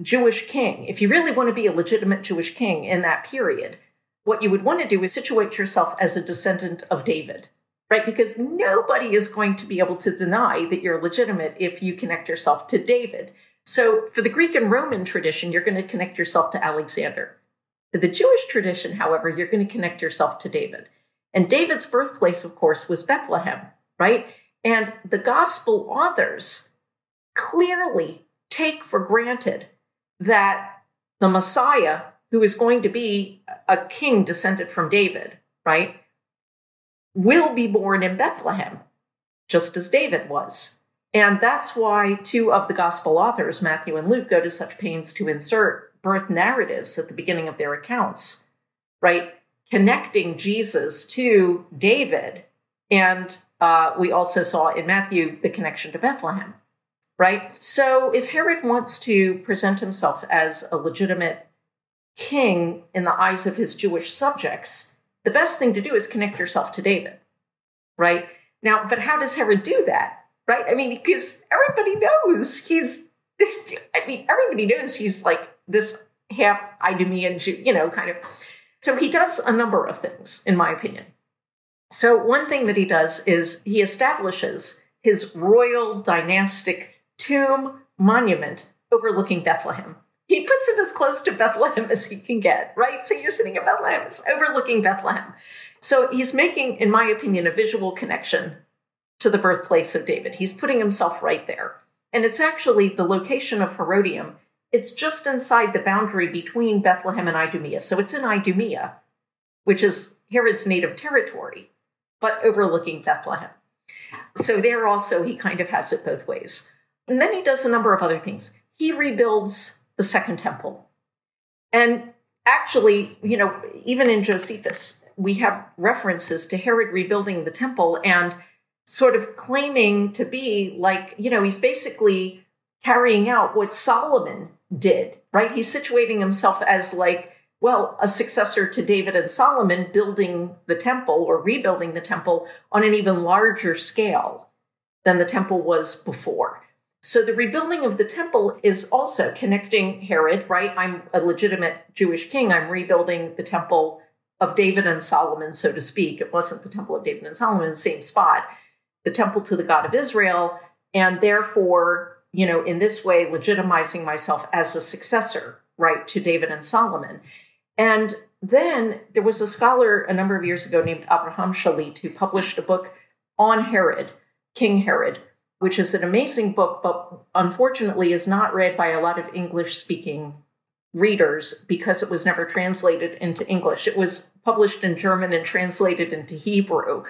Jewish king, if you really want to be a legitimate Jewish king in that period, what you would want to do is situate yourself as a descendant of David, right? Because nobody is going to be able to deny that you're legitimate if you connect yourself to David. So for the Greek and Roman tradition, you're going to connect yourself to Alexander. For the Jewish tradition, however, you're going to connect yourself to David. And David's birthplace, of course, was Bethlehem, right? And the gospel authors clearly take for granted that the Messiah, who is going to be a king descended from David, right, will be born in Bethlehem, just as David was. And that's why two of the gospel authors, Matthew and Luke, go to such pains to insert birth narratives at the beginning of their accounts, right? Connecting Jesus to David. And uh, we also saw in Matthew the connection to Bethlehem, right? So if Herod wants to present himself as a legitimate king in the eyes of his Jewish subjects, the best thing to do is connect yourself to David, right? Now, but how does Herod do that? Right? I mean, because everybody knows he's, I mean, everybody knows he's like this half Idumean Jew, you know, kind of. So he does a number of things, in my opinion. So, one thing that he does is he establishes his royal dynastic tomb monument overlooking Bethlehem. He puts it as close to Bethlehem as he can get, right? So you're sitting in Bethlehem, it's overlooking Bethlehem. So he's making, in my opinion, a visual connection to the birthplace of David. He's putting himself right there. And it's actually the location of Herodium. It's just inside the boundary between Bethlehem and Idumea. So it's in Idumea, which is Herod's native territory, but overlooking Bethlehem. So there also, he kind of has it both ways. And then he does a number of other things. He rebuilds the Second Temple. And actually, you know, even in Josephus, we have references to Herod rebuilding the temple and sort of claiming to be like, you know, he's basically carrying out what Solomon did, right? He's situating himself as like, well, a successor to David and Solomon building the temple or rebuilding the temple on an even larger scale than the temple was before. So the rebuilding of the temple is also connecting Herod, right? I'm a legitimate Jewish king. I'm rebuilding the temple of David and Solomon, so to speak. It wasn't the temple of David and Solomon, same spot. The temple to the God of Israel, and therefore, you know, in this way, legitimizing myself as a successor, right, to David and Solomon. And then there was a scholar a number of years ago named Abraham Shalit who published a book on Herod, King Herod, which is an amazing book, but unfortunately is not read by a lot of English speaking readers because it was never translated into English. It was published in German and translated into Hebrew,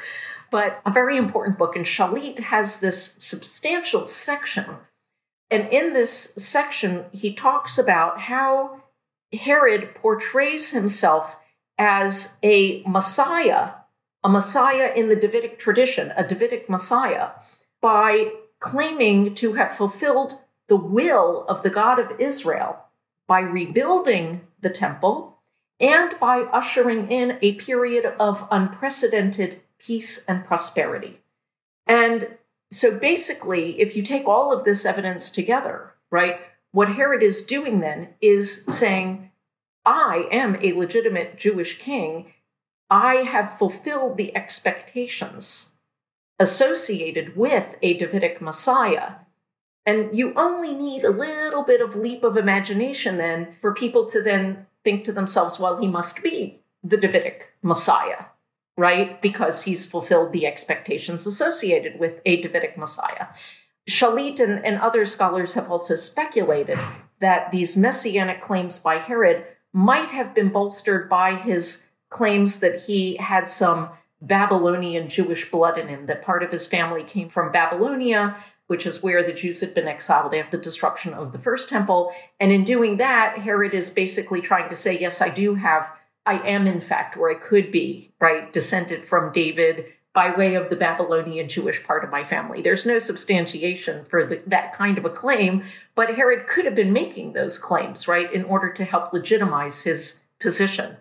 but a very important book. And Shalit has this substantial section. And in this section, he talks about how Herod portrays himself as a Messiah, a Messiah in the Davidic tradition, a Davidic Messiah, by claiming to have fulfilled the will of the God of Israel by rebuilding the temple and by ushering in a period of unprecedented peace and prosperity. And so basically, if you take all of this evidence together, right, what Herod is doing then is saying, I am a legitimate Jewish king. I have fulfilled the expectations associated with a Davidic Messiah. And you only need a little bit of leap of imagination then for people to then think to themselves, well, he must be the Davidic Messiah, right? Because he's fulfilled the expectations associated with a Davidic Messiah. Shalit and, and other scholars have also speculated that these messianic claims by Herod might have been bolstered by his claims that he had some Babylonian Jewish blood in him, that part of his family came from Babylonia, which is where the Jews had been exiled after the destruction of the first temple. And in doing that, Herod is basically trying to say, yes, I do have, I am in fact where I could be, right, descended from David by way of the Babylonian Jewish part of my family. There's no substantiation for the, that kind of a claim, but Herod could have been making those claims, right, in order to help legitimize his position.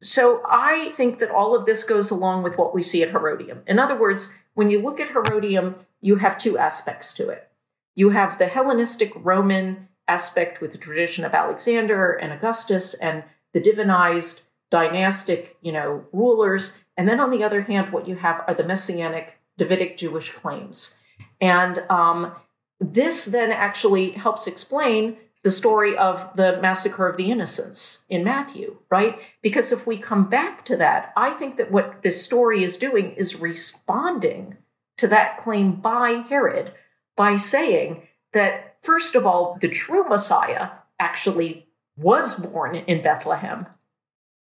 So I think that all of this goes along with what we see at Herodium. In other words, when you look at Herodium, you have two aspects to it. You have the Hellenistic Roman aspect with the tradition of Alexander and Augustus and the divinized dynastic, you know, rulers. And then on the other hand, what you have are the messianic Davidic Jewish claims. And um, this then actually helps explain the story of the massacre of the innocents in Matthew, right? Because if we come back to that, I think that what this story is doing is responding to that claim by Herod by saying that, first of all, the true Messiah actually was born in Bethlehem.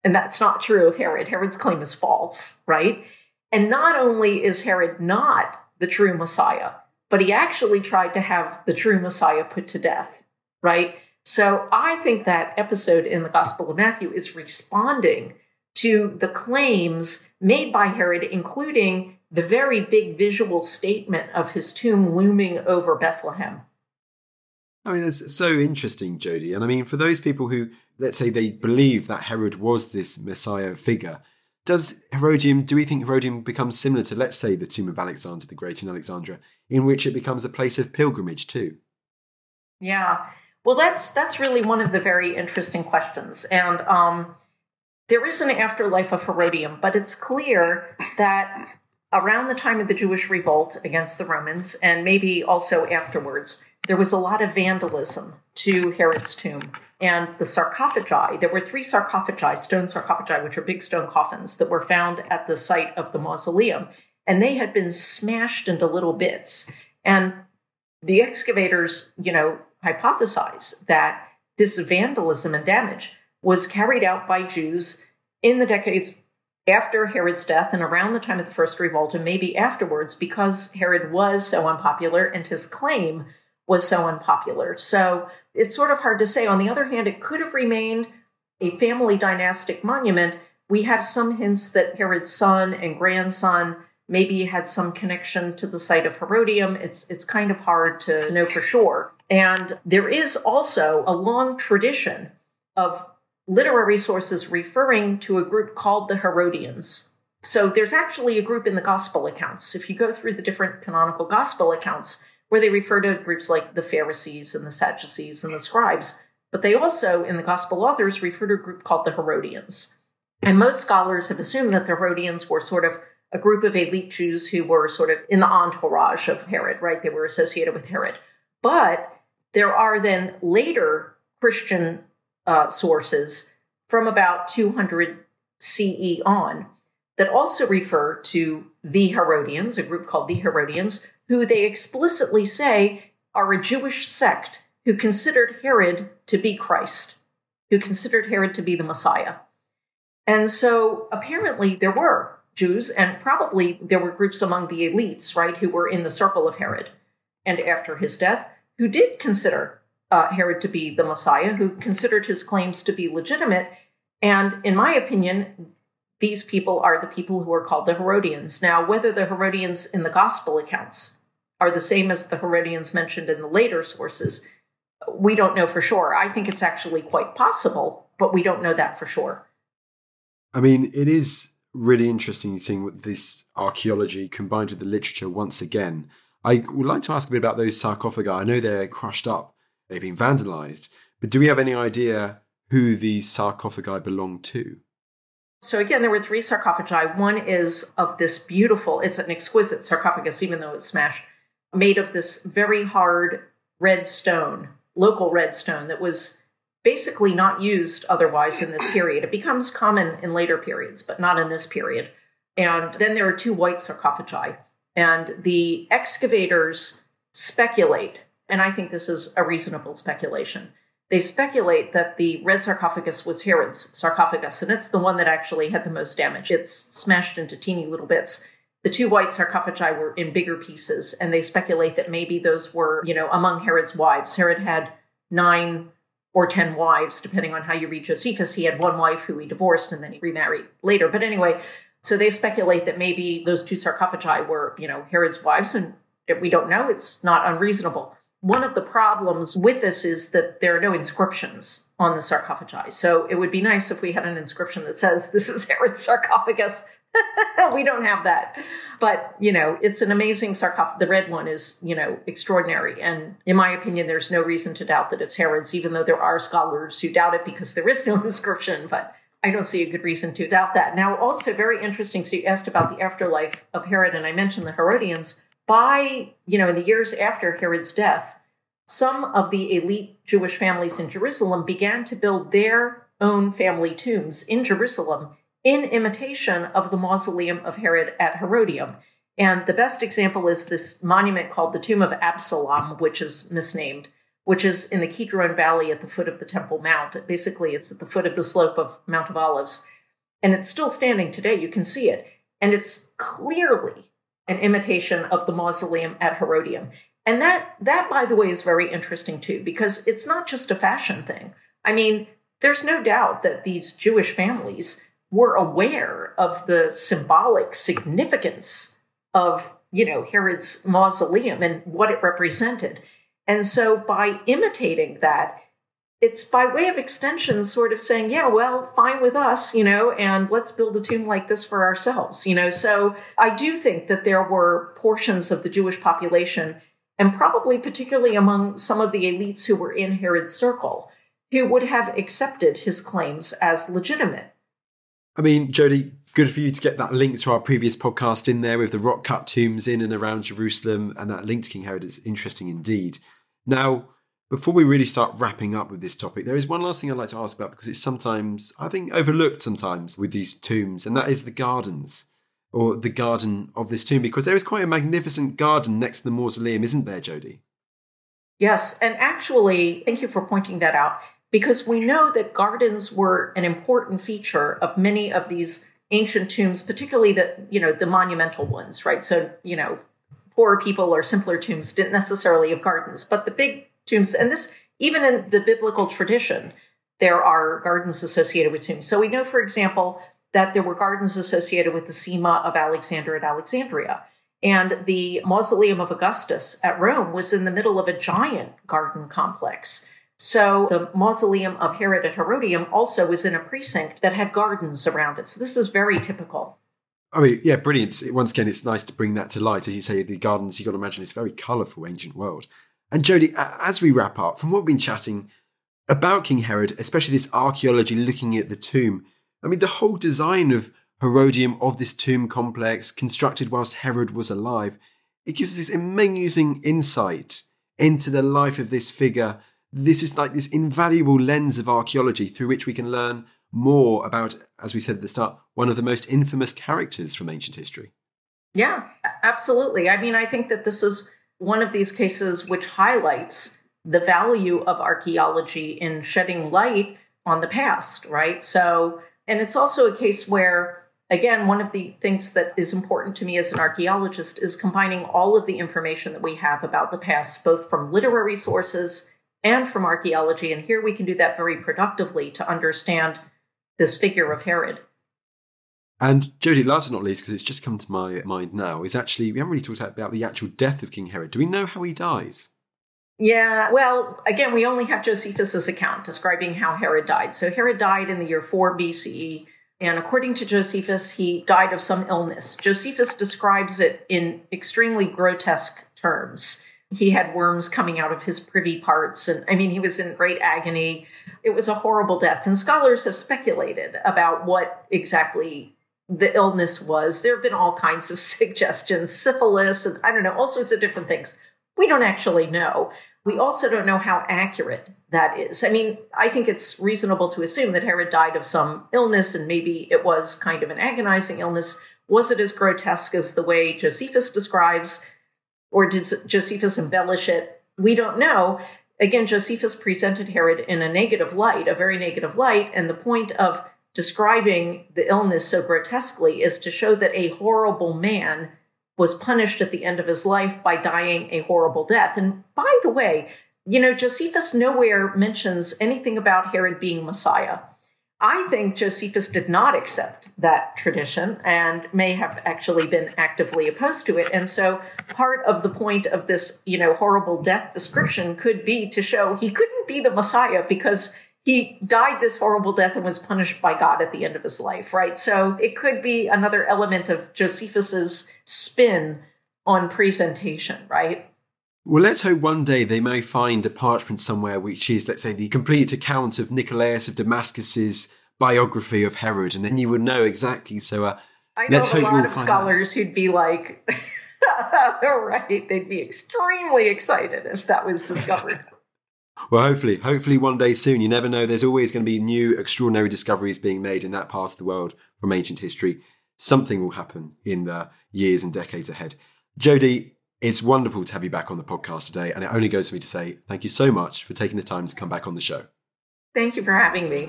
And that's not true of Herod. Herod's claim is false, right? And not only is Herod not the true Messiah, but he actually tried to have the true Messiah put to death right? So I think that episode in the Gospel of Matthew is responding to the claims made by Herod, including the very big visual statement of his tomb looming over Bethlehem. I mean, it's so interesting, Jodi. And I mean, for those people who, let's say, they believe that Herod was this Messiah figure, does Herodium, do we think Herodium becomes similar to, let's say, the tomb of Alexander the Great in Alexandria, in which it becomes a place of pilgrimage too? Yeah. Well, that's that's really one of the very interesting questions, and um, there is an afterlife of Herodium, but it's clear that around the time of the Jewish revolt against the Romans, and maybe also afterwards, there was a lot of vandalism to Herod's tomb and the sarcophagi. There were three sarcophagi, stone sarcophagi, which are big stone coffins that were found at the site of the mausoleum, and they had been smashed into little bits. And the excavators, you know, hypothesize that this vandalism and damage was carried out by Jews in the decades after Herod's death and around the time of the first revolt, and maybe afterwards, because Herod was so unpopular and his claim was so unpopular. So it's sort of hard to say. On the other hand, it could have remained a family dynastic monument. We have some hints that Herod's son and grandson maybe had some connection to the site of Herodium. It's it's kind of hard to know for sure. And there is also a long tradition of literary sources referring to a group called the Herodians. So there's actually a group in the gospel accounts. If you go through the different canonical gospel accounts, where they refer to groups like the Pharisees and the Sadducees and the scribes, but they also, in the gospel authors, refer to a group called the Herodians. And most scholars have assumed that the Herodians were sort of a group of elite Jews who were sort of in the entourage of Herod, right? They were associated with Herod. But there are then later Christian uh, sources from about 200 CE on that also refer to the Herodians, a group called the Herodians, who they explicitly say are a Jewish sect who considered Herod to be Christ, who considered Herod to be the Messiah. And so apparently there were Jews, and probably there were groups among the elites, right, who were in the circle of Herod and after his death, who did consider uh, Herod to be the Messiah, who considered his claims to be legitimate. And in my opinion, these people are the people who are called the Herodians. Now, whether the Herodians in the gospel accounts are the same as the Herodians mentioned in the later sources, we don't know for sure. I think it's actually quite possible, but we don't know that for sure. I mean, it is really interesting seeing this archaeology combined with the literature once again. I would like to ask a bit about those sarcophagi. I know they're crushed up they've been vandalized. But do we have any idea who these sarcophagi belong to? So again, there were three sarcophagi. One is of this beautiful, it's an exquisite sarcophagus, even though it's smashed, made of this very hard red stone, local red stone that was basically not used otherwise in this period. It becomes common in later periods, but not in this period. And then there are two white sarcophagi. And the excavators speculate and I think this is a reasonable speculation. They speculate that the red sarcophagus was Herod's sarcophagus, and it's the one that actually had the most damage. It's smashed into teeny little bits. The two white sarcophagi were in bigger pieces, and they speculate that maybe those were, you know, among Herod's wives. Herod had nine or ten wives, depending on how you read Josephus. He had one wife who he divorced and then he remarried later. But anyway, so they speculate that maybe those two sarcophagi were, you know, Herod's wives, and we don't know. It's not unreasonable one of the problems with this is that there are no inscriptions on the sarcophagi. So it would be nice if we had an inscription that says, This is Herod's sarcophagus. we don't have that. But, you know, it's an amazing sarcophagus. The red one is, you know, extraordinary. And in my opinion, there's no reason to doubt that it's Herod's, even though there are scholars who doubt it because there is no inscription. But I don't see a good reason to doubt that. Now, also very interesting. So you asked about the afterlife of Herod, and I mentioned the Herodians by, you know, in the years after Herod's death, some of the elite Jewish families in Jerusalem began to build their own family tombs in Jerusalem in imitation of the mausoleum of Herod at Herodium. And the best example is this monument called the Tomb of Absalom, which is misnamed, which is in the Kidron Valley at the foot of the Temple Mount. Basically, it's at the foot of the slope of Mount of Olives. And it's still standing today. You can see it. And it's clearly an imitation of the mausoleum at Herodium. And that that by the way is very interesting too because it's not just a fashion thing. I mean, there's no doubt that these Jewish families were aware of the symbolic significance of, you know, Herod's mausoleum and what it represented. And so by imitating that, it's by way of extension sort of saying, yeah, well, fine with us, you know, and let's build a tomb like this for ourselves, you know. So I do think that there were portions of the Jewish population, and probably particularly among some of the elites who were in Herod's circle, who would have accepted his claims as legitimate. I mean, Jodi, good for you to get that link to our previous podcast in there with the rock cut tombs in and around Jerusalem, and that link to King Herod is interesting indeed. Now, before we really start wrapping up with this topic, there is one last thing I'd like to ask about because it's sometimes, I think, overlooked sometimes with these tombs, and that is the gardens or the garden of this tomb because there is quite a magnificent garden next to the mausoleum, isn't there, Jodi? Yes, and actually, thank you for pointing that out because we know that gardens were an important feature of many of these ancient tombs, particularly the you know the monumental ones, right? So you know, poorer people or simpler tombs didn't necessarily have gardens, but the big tombs, and this even in the biblical tradition, there are gardens associated with tombs. So we know, for example, that there were gardens associated with the Sema of Alexander at Alexandria. And the mausoleum of Augustus at Rome was in the middle of a giant garden complex. So the mausoleum of Herod at Herodium also was in a precinct that had gardens around it. So this is very typical. I mean, yeah, brilliant. Once again, it's nice to bring that to light. As you say, the gardens, you've got to imagine this very colourful ancient world. And Jodi, as we wrap up, from what we've been chatting about King Herod, especially this archaeology looking at the tomb, I mean, the whole design of Herodium, of this tomb complex, constructed whilst Herod was alive, it gives us this amazing insight into the life of this figure. This is like this invaluable lens of archaeology through which we can learn more about, as we said at the start, one of the most infamous characters from ancient history. Yeah, absolutely. I mean, I think that this is one of these cases which highlights the value of archaeology in shedding light on the past, right? So, and it's also a case where, again, one of the things that is important to me as an archaeologist is combining all of the information that we have about the past, both from literary sources and from archaeology. And here we can do that very productively to understand this figure of Herod. And Jodi, last but not least, because it's just come to my mind now, is actually we haven't really talked about the actual death of King Herod. Do we know how he dies? Yeah, well, again, we only have Josephus's account describing how Herod died. So Herod died in the year 4 BCE, and according to Josephus, he died of some illness. Josephus describes it in extremely grotesque terms. He had worms coming out of his privy parts, and I mean, he was in great agony. It was a horrible death, and scholars have speculated about what exactly the illness was. There have been all kinds of suggestions, syphilis, and I don't know, all sorts of different things. We don't actually know. We also don't know how accurate that is. I mean, I think it's reasonable to assume that Herod died of some illness and maybe it was kind of an agonizing illness. Was it as grotesque as the way Josephus describes, or did Josephus embellish it? We don't know. Again, Josephus presented Herod in a negative light, a very negative light, and the point of describing the illness so grotesquely is to show that a horrible man was punished at the end of his life by dying a horrible death. And by the way, you know, Josephus nowhere mentions anything about Herod being Messiah. I think Josephus did not accept that tradition and may have actually been actively opposed to it. And so part of the point of this, you know, horrible death description could be to show he couldn't be the Messiah because he died this horrible death and was punished by God at the end of his life, right? So it could be another element of Josephus's spin on presentation, right? Well, let's hope one day they may find a parchment somewhere which is, let's say, the complete account of Nicolaus of Damascus's biography of Herod, and then you would know exactly. So, uh, I know a lot of scholars out. who'd be like, right, they'd be extremely excited if that was discovered. Well, hopefully, hopefully one day soon. You never know. There's always going to be new extraordinary discoveries being made in that part of the world from ancient history. Something will happen in the years and decades ahead. Jodi, it's wonderful to have you back on the podcast today. And it only goes for me to say thank you so much for taking the time to come back on the show. Thank you for having me.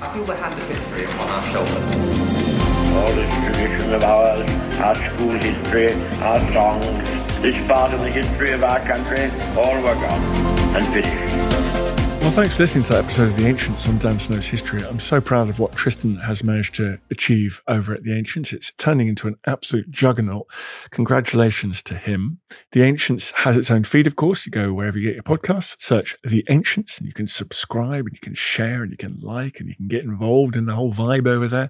I feel the hand of history upon our shoulders. All this tradition of ours, our school history, our songs, this part of the history of our country, all were gone and finished. Well, thanks for listening to that episode of The Ancients on Dan Snow's History. I'm so proud of what Tristan has managed to achieve over at The Ancients. It's turning into an absolute juggernaut. Congratulations to him. The Ancients has its own feed, of course. You go wherever you get your podcasts, search The Ancients, and you can subscribe and you can share and you can like and you can get involved in the whole vibe over there.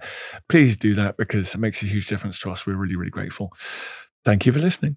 Please do that because it makes a huge difference to us. We're really, really grateful. Thank you for listening.